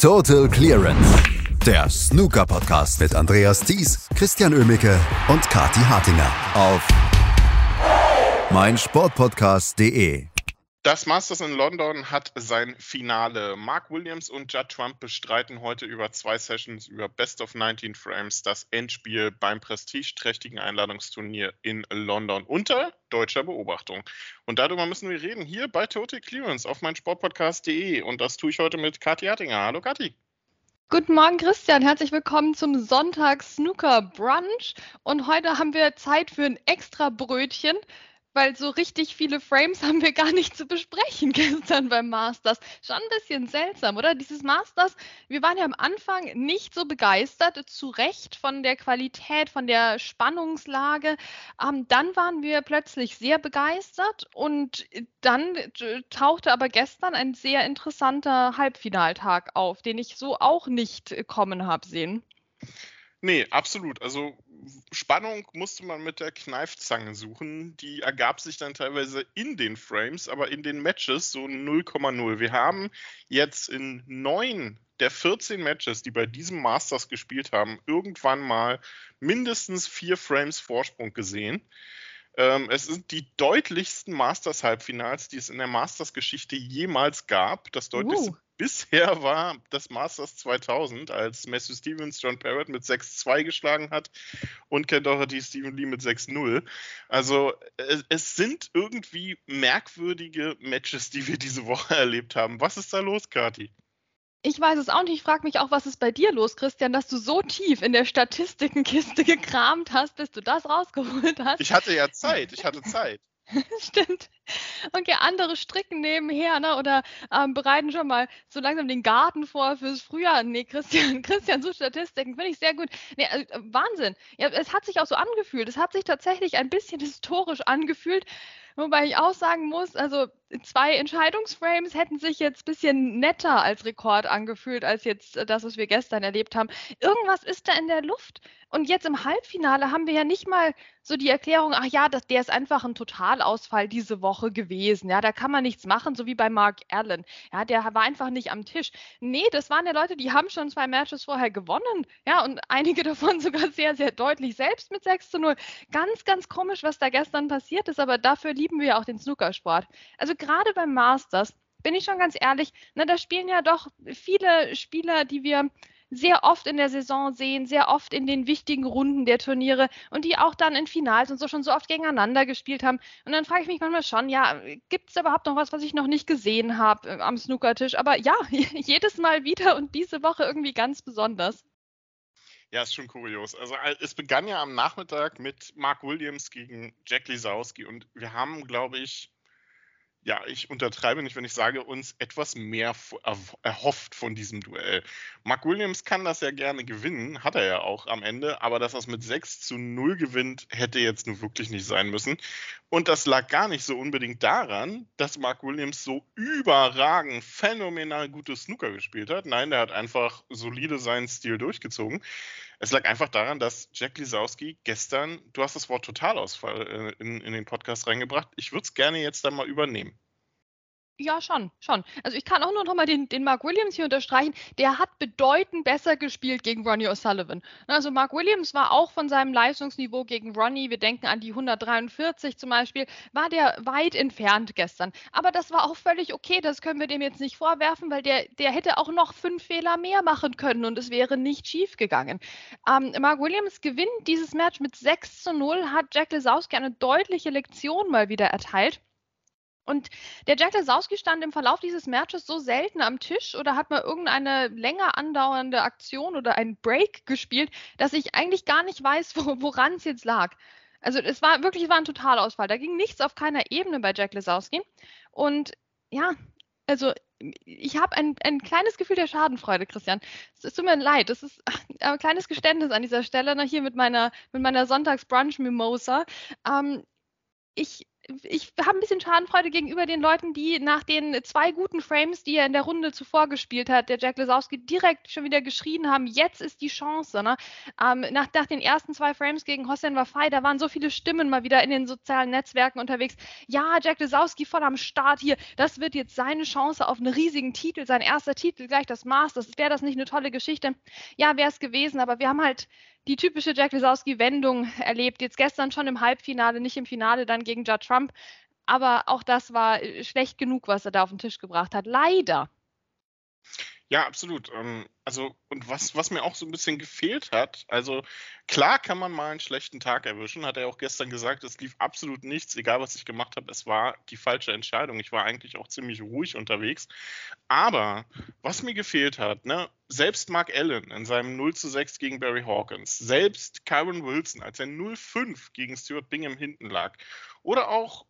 Total Clearance. Der Snooker Podcast mit Andreas Thies, Christian Ömicke und Kati Hartinger auf meinsportpodcast.de. Das Masters in London hat sein Finale. Mark Williams und Judd Trump bestreiten heute über zwei Sessions über Best of 19 Frames das Endspiel beim prestigeträchtigen Einladungsturnier in London unter deutscher Beobachtung. Und darüber müssen wir reden hier bei Total Clearance auf meinsportpodcast.de. Und das tue ich heute mit Kathi Hattinger. Hallo Kathi. Guten Morgen, Christian. Herzlich willkommen zum Sonntag Snooker Brunch. Und heute haben wir Zeit für ein extra Brötchen weil so richtig viele Frames haben wir gar nicht zu besprechen gestern beim Masters. Schon ein bisschen seltsam, oder? Dieses Masters, wir waren ja am Anfang nicht so begeistert, zu Recht von der Qualität, von der Spannungslage. Ähm, dann waren wir plötzlich sehr begeistert und dann tauchte aber gestern ein sehr interessanter Halbfinaltag auf, den ich so auch nicht kommen habe sehen. Nee, absolut. Also Spannung musste man mit der Kneifzange suchen. Die ergab sich dann teilweise in den Frames, aber in den Matches so 0,0. Wir haben jetzt in neun der 14 Matches, die bei diesem Masters gespielt haben, irgendwann mal mindestens vier Frames Vorsprung gesehen. Ähm, es sind die deutlichsten Masters-Halbfinals, die es in der Masters-Geschichte jemals gab. Das deutlichste uh. Bisher war das Masters 2000, als Matthew Stevens John Barrett mit 6-2 geschlagen hat und Ken Doherty Stephen Lee mit 6-0. Also es, es sind irgendwie merkwürdige Matches, die wir diese Woche erlebt haben. Was ist da los, Kati? Ich weiß es auch nicht. Ich frage mich auch, was ist bei dir los, Christian, dass du so tief in der Statistikenkiste gekramt hast, bis du das rausgeholt hast. Ich hatte ja Zeit. Ich hatte Zeit. Stimmt. Okay, andere stricken nebenher, ne? Oder ähm, bereiten schon mal so langsam den Garten vor fürs Frühjahr. Nee, Christian, Christian sucht Statistiken, finde ich sehr gut. Nee, also, Wahnsinn. Ja, es hat sich auch so angefühlt. Es hat sich tatsächlich ein bisschen historisch angefühlt. Wobei ich auch sagen muss, also zwei Entscheidungsframes hätten sich jetzt ein bisschen netter als Rekord angefühlt, als jetzt das, was wir gestern erlebt haben. Irgendwas ist da in der Luft. Und jetzt im Halbfinale haben wir ja nicht mal so die Erklärung, ach ja, das, der ist einfach ein Totalausfall diese Woche gewesen. Ja, da kann man nichts machen, so wie bei Mark Allen. Ja, der war einfach nicht am Tisch. Nee, das waren ja Leute, die haben schon zwei Matches vorher gewonnen. Ja, und einige davon sogar sehr, sehr deutlich selbst mit 6 zu 0. Ganz, ganz komisch, was da gestern passiert ist, aber dafür lieben wir ja auch den Snookersport. Also gerade beim Masters, bin ich schon ganz ehrlich, ne, da spielen ja doch viele Spieler, die wir sehr oft in der Saison sehen, sehr oft in den wichtigen Runden der Turniere und die auch dann in Finals und so schon so oft gegeneinander gespielt haben. Und dann frage ich mich manchmal schon, ja, gibt es überhaupt noch was, was ich noch nicht gesehen habe äh, am Snookertisch? Aber ja, jedes Mal wieder und diese Woche irgendwie ganz besonders. Ja, ist schon kurios. Also es begann ja am Nachmittag mit Mark Williams gegen Jack Lisowski und wir haben, glaube ich, ja, ich untertreibe nicht, wenn ich sage, uns etwas mehr erhofft von diesem Duell. Mark Williams kann das ja gerne gewinnen, hat er ja auch am Ende, aber dass er es mit 6 zu 0 gewinnt, hätte jetzt nur wirklich nicht sein müssen. Und das lag gar nicht so unbedingt daran, dass Mark Williams so überragend, phänomenal gutes Snooker gespielt hat. Nein, der hat einfach solide seinen Stil durchgezogen. Es lag einfach daran, dass Jack Lisowski gestern, du hast das Wort Totalausfall äh, in, in den Podcast reingebracht, ich würde es gerne jetzt dann mal übernehmen. Ja, schon, schon. Also ich kann auch nur noch mal den, den Mark Williams hier unterstreichen. Der hat bedeutend besser gespielt gegen Ronnie O'Sullivan. Also Mark Williams war auch von seinem Leistungsniveau gegen Ronnie, wir denken an die 143 zum Beispiel, war der weit entfernt gestern. Aber das war auch völlig okay, das können wir dem jetzt nicht vorwerfen, weil der, der hätte auch noch fünf Fehler mehr machen können und es wäre nicht schief gegangen. Ähm, Mark Williams gewinnt dieses Match mit 6 zu 0, hat Jack Lesowski eine deutliche Lektion mal wieder erteilt. Und der Jack Lesowski stand im Verlauf dieses Matches so selten am Tisch oder hat mal irgendeine länger andauernde Aktion oder einen Break gespielt, dass ich eigentlich gar nicht weiß, woran es jetzt lag. Also es war wirklich war ein Totalausfall. Da ging nichts auf keiner Ebene bei Jack Lesowski. Und ja, also ich habe ein, ein kleines Gefühl der Schadenfreude, Christian. Es tut mir leid, das ist ein kleines Geständnis an dieser Stelle, ne, hier mit meiner, mit meiner Sonntagsbrunch-Mimosa. Ähm, ich ich habe ein bisschen Schadenfreude gegenüber den Leuten, die nach den zwei guten Frames, die er in der Runde zuvor gespielt hat, der Jack Lesowski, direkt schon wieder geschrien haben, jetzt ist die Chance. Ne? Ähm, nach, nach, den ersten zwei Frames gegen Hossein Wafai, da waren so viele Stimmen mal wieder in den sozialen Netzwerken unterwegs. Ja, Jack Lesowski voll am Start hier. Das wird jetzt seine Chance auf einen riesigen Titel, sein erster Titel, gleich das Masters. Wäre das nicht eine tolle Geschichte? Ja, wäre es gewesen, aber wir haben halt die typische Jack Lesowski-Wendung erlebt. Jetzt gestern schon im Halbfinale, nicht im Finale dann gegen Judd Trump. Aber auch das war äh, schlecht genug, was er da auf den Tisch gebracht hat. Leider. Ja, absolut. Ähm, also, und was, was mir auch so ein bisschen gefehlt hat, also klar kann man mal einen schlechten Tag erwischen, hat er auch gestern gesagt, es lief absolut nichts, egal was ich gemacht habe, es war die falsche Entscheidung. Ich war eigentlich auch ziemlich ruhig unterwegs. Aber was mir gefehlt hat, ne, selbst Mark Allen in seinem 0 zu 6 gegen Barry Hawkins, selbst Kyron Wilson, als er 0-5 gegen Stuart Bingham hinten lag, oder auch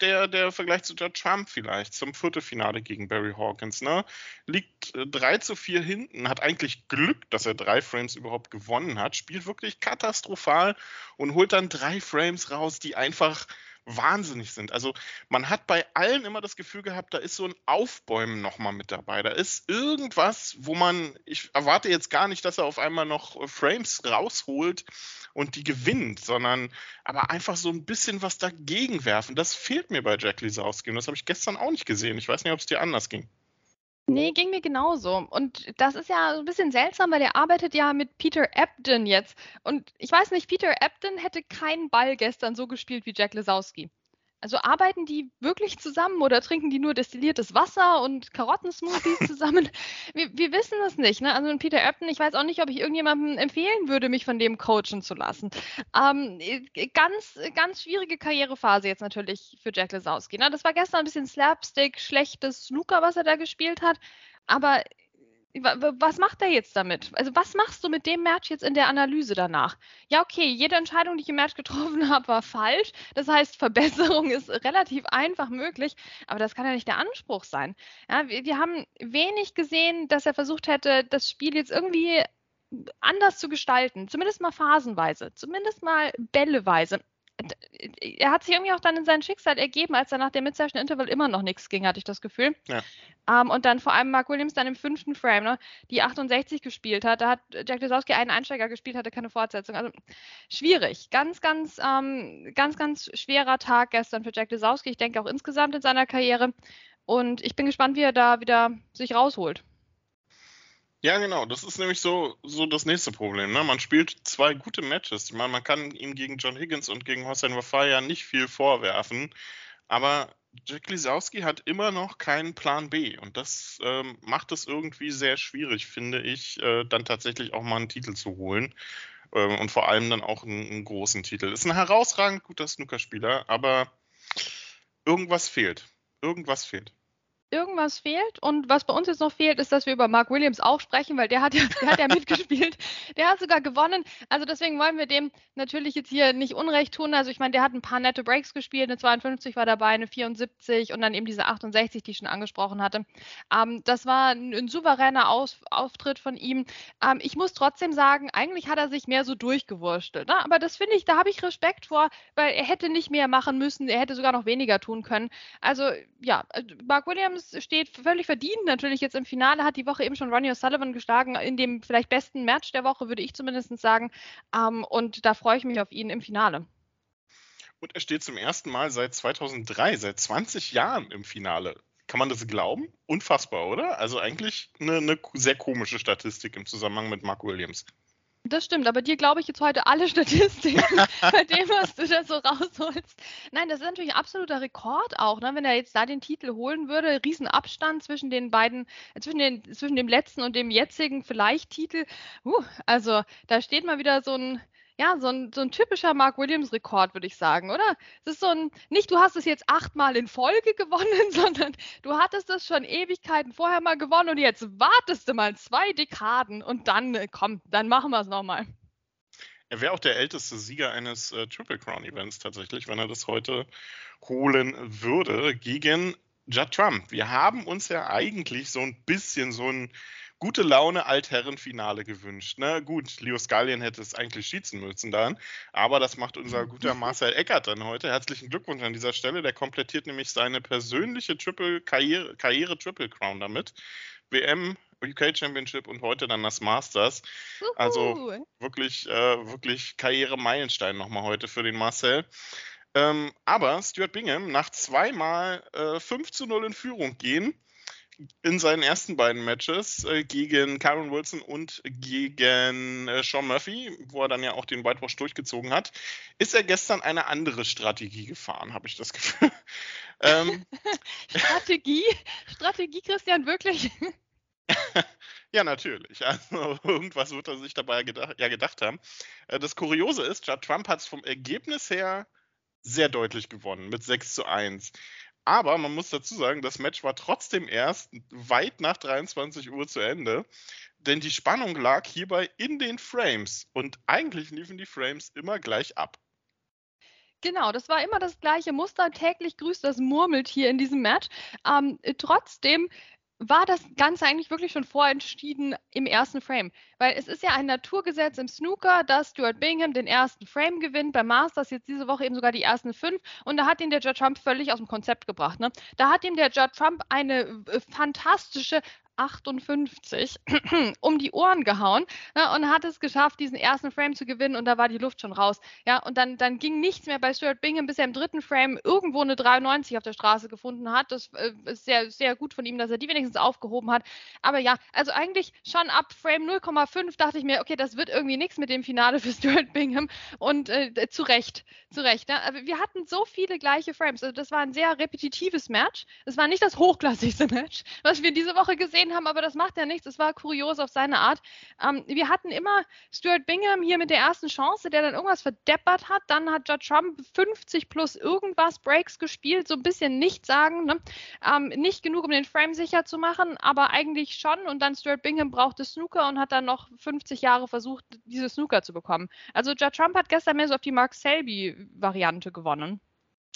der, der Vergleich zu Judd Trump vielleicht zum Viertelfinale gegen Barry Hawkins, ne? Liegt äh, 3 zu 4 hinten, hat eigentlich Glück, dass er drei Frames überhaupt gewonnen hat, spielt wirklich katastrophal und holt dann drei Frames raus, die einfach wahnsinnig sind. Also man hat bei allen immer das Gefühl gehabt, da ist so ein Aufbäumen nochmal mit dabei. Da ist irgendwas, wo man, ich erwarte jetzt gar nicht, dass er auf einmal noch äh, Frames rausholt und die gewinnt, sondern aber einfach so ein bisschen was dagegen werfen. Das fehlt mir bei Jack Lisowski und das habe ich gestern auch nicht gesehen. Ich weiß nicht, ob es dir anders ging. Nee, ging mir genauso. Und das ist ja ein bisschen seltsam, weil er arbeitet ja mit Peter Ebden jetzt. Und ich weiß nicht, Peter Ebden hätte keinen Ball gestern so gespielt wie Jack Lesowski. Also arbeiten die wirklich zusammen oder trinken die nur destilliertes Wasser und Karottensmoothies zusammen? wir, wir, wissen es nicht. Ne? Also Peter Ebden, ich weiß auch nicht, ob ich irgendjemandem empfehlen würde, mich von dem coachen zu lassen. Ähm, ganz, ganz schwierige Karrierephase jetzt natürlich für Jack Lesowski. Ne? Das war gestern ein bisschen Slapstick, schlechtes Luca, was er da gespielt hat. Aber was macht er jetzt damit? Also was machst du mit dem Match jetzt in der Analyse danach? Ja, okay, jede Entscheidung, die ich im Match getroffen habe, war falsch. Das heißt, Verbesserung ist relativ einfach möglich, aber das kann ja nicht der Anspruch sein. Ja, wir, wir haben wenig gesehen, dass er versucht hätte, das Spiel jetzt irgendwie anders zu gestalten, zumindest mal phasenweise, zumindest mal bälleweise er hat sich irgendwie auch dann in sein Schicksal ergeben, als er nach dem Mid-Session Interval immer noch nichts ging, hatte ich das Gefühl. Ja. Um, ähm, und dann vor allem Mark Williams dann im fünften Frame, ne, die 68 gespielt hat. Da hat Jack Lesowski einen Einsteiger gespielt, hatte keine Fortsetzung. Also schwierig. Ganz, ganz, ähm, ganz, ganz schwerer Tag gestern für Jack Lesowski. Ich denke auch insgesamt in seiner Karriere. Und ich bin gespannt, wie er da wieder sich rausholt. Ja, genau. Das ist nämlich so, so das nächste Problem. Ne? Man spielt zwei gute Matches. Ich meine, man kann ihm gegen John Higgins und gegen Hossein Wafai ja nicht viel vorwerfen. Aber Jack Lisowski hat immer noch keinen Plan B. Und das ähm, macht es irgendwie sehr schwierig, finde ich, äh, dann tatsächlich auch mal einen Titel zu holen. Ähm, und vor allem dann auch einen, einen großen Titel. Ist ein herausragend guter Snookerspieler, aber irgendwas fehlt. Irgendwas fehlt irgendwas fehlt. Und was bei uns jetzt noch fehlt, ist, dass wir über Mark Williams auch sprechen, weil der hat ja, der hat ja mitgespielt. Der hat sogar gewonnen. Also deswegen wollen wir dem natürlich jetzt hier nicht Unrecht tun. Also ich meine, der hat ein paar nette Breaks gespielt. Eine 52 war dabei, eine 74 und dann eben diese 68, die ich schon angesprochen hatte. Ähm, das war ein, ein souveräner Aus, Auftritt von ihm. Ähm, ich muss trotzdem sagen, eigentlich hat er sich mehr so durchgewurschtelt. Ne? Aber das finde ich, da habe ich Respekt vor, weil er hätte nicht mehr machen müssen. Er hätte sogar noch weniger tun können. Also ja, äh, Mark Williams Williams steht völlig verdient natürlich jetzt im Finale, hat die Woche eben schon Ronnie O'Sullivan geschlagen, in dem vielleicht besten Match der Woche, würde ich zumindest sagen. Ähm, und da freue ich mich auf ihn im Finale. Und er steht zum ersten Mal seit 2003, seit 20 Jahren im Finale. Kann man das glauben? Unfassbar, oder? Also eigentlich eine, eine sehr komische Statistik im Zusammenhang mit Mark Williams. Das stimmt, aber dir glaube ich jetzt heute alle Statistiken bei dem, was du da so rausholst. Nein, das ist natürlich ein absoluter Rekord auch, ne? wenn er jetzt da den Titel holen würde. Riesenabstand zwischen den beiden, äh, zwischen, den, zwischen dem letzten und dem jetzigen vielleicht Titel. Uh, also da steht mal wieder so ein, ja, so ein, so ein typischer Mark Williams-Rekord, würde ich sagen, oder? Es ist so ein, nicht du hast es jetzt achtmal in Folge gewonnen, sondern du hattest es schon Ewigkeiten vorher mal gewonnen und jetzt wartest du mal zwei Dekaden und dann, äh, komm, dann machen wir es nochmal. Er wäre auch der älteste Sieger eines äh, Triple Crown Events tatsächlich, wenn er das heute holen würde. Gegen Judd Trump. Wir haben uns ja eigentlich so ein bisschen so ein gute Laune Altherrenfinale gewünscht. Ne? Gut, Leo Scallion hätte es eigentlich schießen müssen dann, aber das macht unser guter Marcel Eckert dann heute. Herzlichen Glückwunsch an dieser Stelle. Der komplettiert nämlich seine persönliche Triple Karriere, Karriere Triple Crown damit. WM, UK Championship und heute dann das Masters. Also wirklich, äh, wirklich Karriere-Meilenstein nochmal heute für den Marcel. Ähm, aber Stuart Bingham nach zweimal äh, 5 zu 0 in Führung gehen, in seinen ersten beiden Matches äh, gegen Karen Wilson und gegen äh, Sean Murphy, wo er dann ja auch den Whitewash durchgezogen hat, ist er gestern eine andere Strategie gefahren, habe ich das Gefühl. ähm, Strategie? Strategie, Christian, wirklich? ja, natürlich. Also irgendwas wird er sich dabei gedacht, ja gedacht haben. Äh, das Kuriose ist, Judd Trump hat es vom Ergebnis her sehr deutlich gewonnen mit 6 zu 1. Aber man muss dazu sagen, das Match war trotzdem erst weit nach 23 Uhr zu Ende, denn die Spannung lag hierbei in den Frames und eigentlich liefen die Frames immer gleich ab. Genau, das war immer das gleiche Muster. Täglich grüßt das Murmeltier in diesem Match. Ähm, trotzdem war das Ganze eigentlich wirklich schon vorentschieden im ersten Frame. Weil es ist ja ein Naturgesetz im Snooker, dass Stuart Bingham den ersten Frame gewinnt, beim Masters jetzt diese Woche eben sogar die ersten fünf. Und da hat ihn der Judge Trump völlig aus dem Konzept gebracht. Ne? Da hat ihm der Judge Trump eine äh, fantastische 58 um die Ohren gehauen ne, und hat es geschafft, diesen ersten Frame zu gewinnen und da war die Luft schon raus. Ja, und dann, dann ging nichts mehr bei Stuart Bingham, bis er im dritten Frame irgendwo eine 93 auf der Straße gefunden hat. Das äh, ist sehr, sehr gut von ihm, dass er die wenigstens aufgehoben hat. Aber ja, also eigentlich schon ab Frame 0,5 dachte ich mir, okay, das wird irgendwie nichts mit dem Finale für Stuart Bingham und äh, zu Recht, zu Recht. Ne? Wir hatten so viele gleiche Frames. Also das war ein sehr repetitives Match. Es war nicht das hochklassigste Match, was wir diese Woche gesehen gesehen haben, aber das macht ja nichts. Es war kurios auf seine Art. Ähm, wir hatten immer Stuart Bingham hier mit der ersten Chance, der dann irgendwas verdeppert hat. Dann hat Judd Trump 50 plus irgendwas Breaks gespielt, so ein bisschen nichts sagen. Ne? Ähm, nicht genug, um den Frame sicher zu machen, aber eigentlich schon. Und dann Stuart Bingham brauchte Snooker und hat dann noch 50 Jahre versucht, diese Snooker zu bekommen. Also Judd Trump hat gestern mehr so auf die Mark Selby-Variante gewonnen.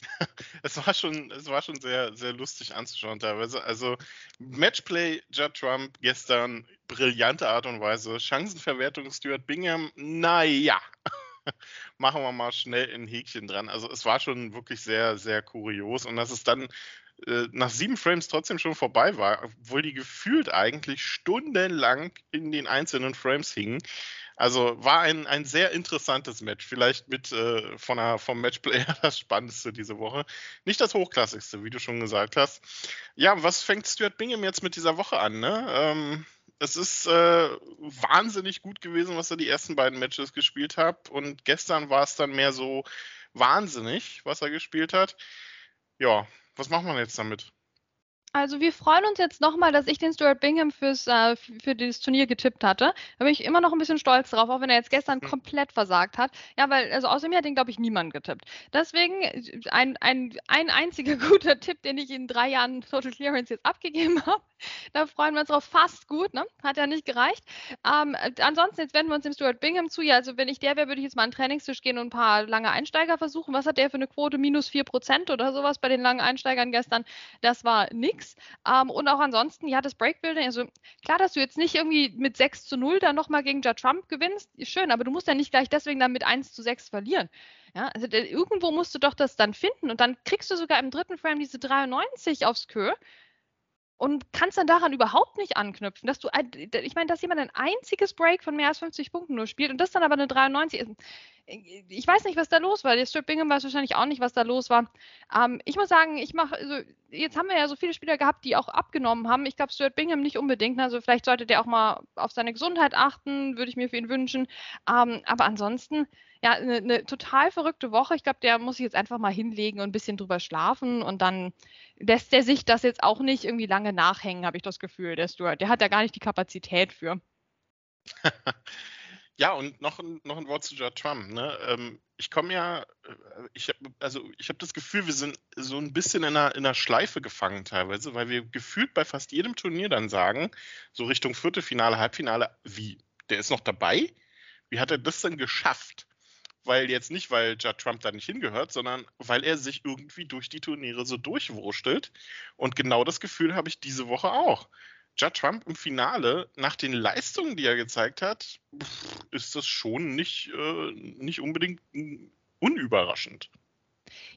es war schon, es war schon sehr, sehr lustig anzuschauen teilweise. Also Matchplay Judd Trump gestern brillante Art und Weise. Chancenverwertung Stuart Bingham, naja. Machen wir mal schnell ein Häkchen dran. Also es war schon wirklich sehr, sehr kurios und dass es dann äh, nach sieben Frames trotzdem schon vorbei war, obwohl die gefühlt eigentlich stundenlang in den einzelnen Frames hingen. Also war ein, ein sehr interessantes Match. Vielleicht mit äh, von der, vom Matchplayer das Spannendste diese Woche. Nicht das Hochklassigste, wie du schon gesagt hast. Ja, was fängt Stuart Bingham jetzt mit dieser Woche an? Ne? Ähm, es ist äh, wahnsinnig gut gewesen, was er die ersten beiden Matches gespielt hat. Und gestern war es dann mehr so wahnsinnig, was er gespielt hat. Ja, was macht man jetzt damit? Also wir freuen uns jetzt nochmal, dass ich den Stuart Bingham fürs, äh, für dieses Turnier getippt hatte. Da bin ich immer noch ein bisschen stolz drauf, auch wenn er jetzt gestern mhm. komplett versagt hat. Ja, weil, also außer mir hat den, glaube ich, niemand getippt. Deswegen äh, ein, ein, ein einziger guter Tipp, den ich in drei Jahren Total Clearance jetzt abgegeben habe. Da freuen wir uns drauf. Fast gut, ne? Hat ja nicht gereicht. Ähm, ansonsten, jetzt wenden wir uns dem Stuart Bingham zu. Ja, also wenn ich der wäre, würde ich jetzt mal an den Trainingstisch gehen und ein paar lange Einsteiger versuchen. Was hat der für eine Quote? Minus 4% oder sowas bei den langen Einsteigern gestern? Das war nix. Ähm, und auch ansonsten, ja, das Breakbuilding, also klar, dass du jetzt nicht irgendwie mit 6 zu 0 dann nochmal gegen Ja Trump gewinnst, ist schön, aber du musst ja nicht gleich deswegen dann mit 1 zu 6 verlieren. Ja, also irgendwo musst du doch das dann finden und dann kriegst du sogar im dritten Frame diese 93 aufs Kö und kannst dann daran überhaupt nicht anknüpfen, dass du, ich meine, dass jemand ein einziges Break von mehr als 50 Punkten nur spielt und das dann aber eine 93 ist. Ich weiß nicht, was da los war. Der Strip Bingham weiß wahrscheinlich auch nicht, was da los war. Ähm, ich muss sagen, ich mache, also jetzt haben wir ja so viele Spieler gehabt, die auch abgenommen haben. Ich glaube, Stuart Bingham nicht unbedingt. Also vielleicht sollte der auch mal auf seine Gesundheit achten, würde ich mir für ihn wünschen. Ähm, aber ansonsten, ja, eine, eine total verrückte Woche. Ich glaube, der muss sich jetzt einfach mal hinlegen und ein bisschen drüber schlafen und dann lässt der sich das jetzt auch nicht irgendwie lange nachhängen, habe ich das Gefühl, der Stuart. Der hat ja gar nicht die Kapazität für. ja, und noch, noch ein Wort zu Judd Trump. Ne? Ähm, ich komme ja, äh, ich habe also ich habe das Gefühl, wir sind so ein bisschen in einer, in einer Schleife gefangen teilweise, weil wir gefühlt bei fast jedem Turnier dann sagen, so Richtung Viertelfinale, Halbfinale, wie, der ist noch dabei? Wie hat er das denn geschafft? Weil jetzt nicht, weil Judd Trump da nicht hingehört, sondern weil er sich irgendwie durch die Turniere so durchwurschtelt. Und genau das Gefühl habe ich diese Woche auch. Judd Trump im Finale, nach den Leistungen, die er gezeigt hat, ist das schon nicht, äh, nicht unbedingt unüberraschend.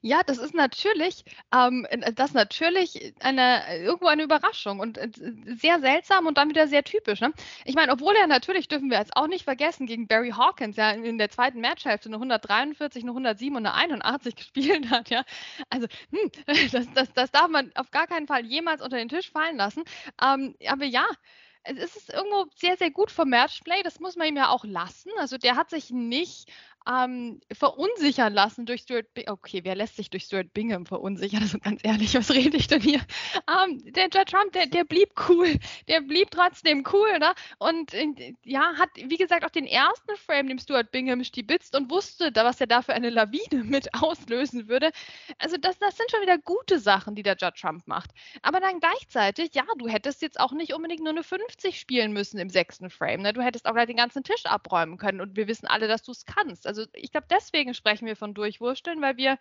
Ja, das ist natürlich, ähm, äh, das natürlich eine, irgendwo eine Überraschung und äh, sehr seltsam und dann wieder sehr typisch. Ne? Ich meine, obwohl er natürlich, dürfen wir jetzt auch nicht vergessen, gegen Barry Hawkins ja in der zweiten Matchhälfte eine 143, eine 107 und eine 81 gespielt hat, ja. Also, hm, das, das, das darf man auf gar keinen Fall jemals unter den Tisch fallen lassen. Ähm, aber ja, es ist irgendwo sehr, sehr gut vom Matchplay. Das muss man ihm ja auch lassen. Also der hat sich nicht ähm, verunsichern lassen durch Stuart Bingham. Okay, wer lässt sich durch Stuart Bingham verunsichern? Also ganz ehrlich, was rede ich denn hier? Ähm, der Judge Trump, der, der blieb cool. Der blieb trotzdem cool, ne? Und äh, ja, hat, wie gesagt, auch den ersten Frame dem Stuart Bingham stibitzt und wusste, was er da für eine Lawine mit auslösen würde. Also das, das sind schon wieder gute Sachen, die der Judge Trump macht. Aber dann gleichzeitig, ja, du hättest jetzt auch nicht unbedingt nur eine 50 spielen müssen im sechsten Frame. Ne? Du hättest auch gleich den ganzen Tisch abräumen können und wir wissen alle, dass du es kannst. Also ich glaube, deswegen sprechen wir von Durchwursteln, weil wir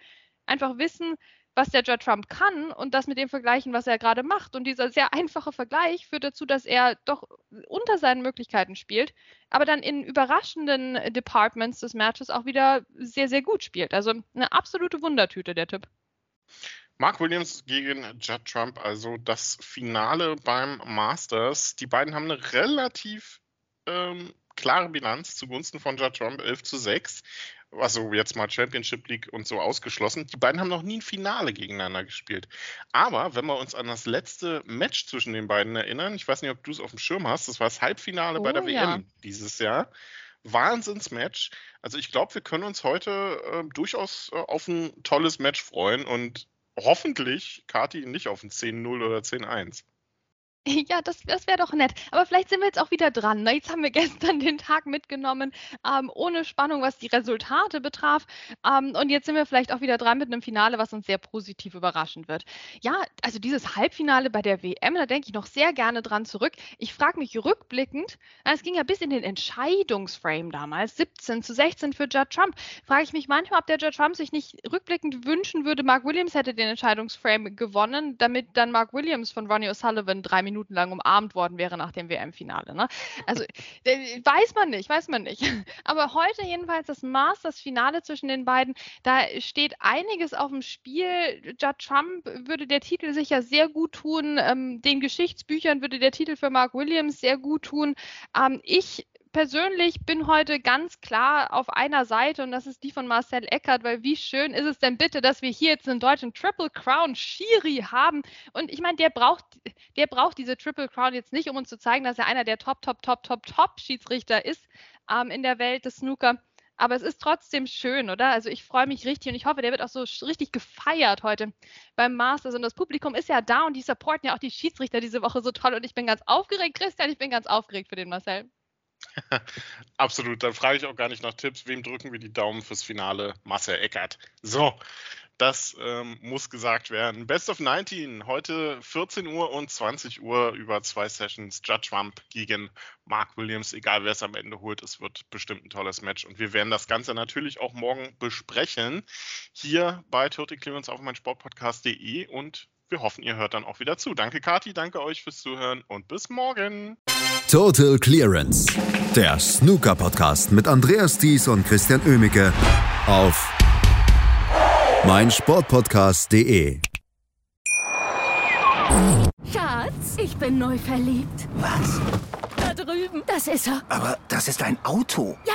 einfach wissen, was der Judge Trump kann und das mit dem vergleichen, was er gerade macht. Und dieser sehr einfache Vergleich führt dazu, dass er doch unter seinen Möglichkeiten spielt, aber dann in überraschenden Departments des Matches auch wieder sehr, sehr gut spielt. Also eine absolute Wundertüte, der Tipp. Mark Williams gegen Judd Trump, also das Finale beim Masters. Die beiden haben eine relativ ähm, klare Bilanz zugunsten von Judd Trump, 11 zu 6. Also jetzt mal Championship League und so ausgeschlossen. Die beiden haben noch nie ein Finale gegeneinander gespielt. Aber wenn wir uns an das letzte Match zwischen den beiden erinnern, ich weiß nicht, ob du es auf dem Schirm hast, das war das Halbfinale oh, bei der ja. WM dieses Jahr. Wahnsinnsmatch. Also ich glaube, wir können uns heute äh, durchaus äh, auf ein tolles Match freuen und hoffentlich Kati nicht auf ein 10-0 oder 10-1. Ja, das, das wäre doch nett. Aber vielleicht sind wir jetzt auch wieder dran. Ne? Jetzt haben wir gestern den Tag mitgenommen, ähm, ohne Spannung, was die Resultate betraf. Ähm, und jetzt sind wir vielleicht auch wieder dran mit einem Finale, was uns sehr positiv überraschen wird. Ja, also dieses Halbfinale bei der WM, da denke ich noch sehr gerne dran zurück. Ich frage mich rückblickend, es ging ja bis in den Entscheidungsframe damals, 17 zu 16 für Judd Trump. Frage ich mich manchmal, ob der Judd Trump sich nicht rückblickend wünschen würde, Mark Williams hätte den Entscheidungsframe gewonnen, damit dann Mark Williams von Ronnie O'Sullivan drei Minuten Minuten lang umarmt worden wäre nach dem WM-Finale. Ne? Also äh, weiß man nicht, weiß man nicht. Aber heute jedenfalls das Masters-Finale zwischen den beiden, da steht einiges auf dem Spiel. Judd Trump würde der Titel sicher sehr gut tun. Ähm, den Geschichtsbüchern würde der Titel für Mark Williams sehr gut tun. Ähm, ich persönlich bin heute ganz klar auf einer Seite und das ist die von Marcel Eckert, weil wie schön ist es denn bitte, dass wir hier jetzt einen deutschen Triple Crown Shiri haben und ich meine, der braucht, der braucht diese Triple Crown jetzt nicht, um uns zu zeigen, dass er einer der Top, Top, Top, Top, Top Schiedsrichter ist ähm, in der Welt des Snooker. Aber es ist trotzdem schön, oder? Also ich freue mich richtig und ich hoffe, der wird auch so richtig gefeiert heute beim Masters. Und das Publikum ist ja da und die supporten ja auch die Schiedsrichter diese Woche so toll. Und ich bin ganz aufgeregt, Christian, ich bin ganz aufgeregt für den Marcel. Absolut, dann frage ich auch gar nicht nach Tipps. Wem drücken wir die Daumen fürs Finale? Marcel Eckert. So, das ähm, muss gesagt werden. Best of 19, heute 14 Uhr und 20 Uhr über zwei Sessions. Judge Trump gegen Mark Williams. Egal wer es am Ende holt, es wird bestimmt ein tolles Match. Und wir werden das Ganze natürlich auch morgen besprechen. Hier bei Total Clearance auf mein Sportpodcast.de und wir hoffen, ihr hört dann auch wieder zu. Danke, Kati, danke euch fürs Zuhören und bis morgen. Total Clearance, der Snooker-Podcast mit Andreas Thies und Christian Oemicke auf meinsportpodcast.de. Schatz, ich bin neu verliebt. Was? Da drüben. Das ist er. Aber das ist ein Auto. Ja,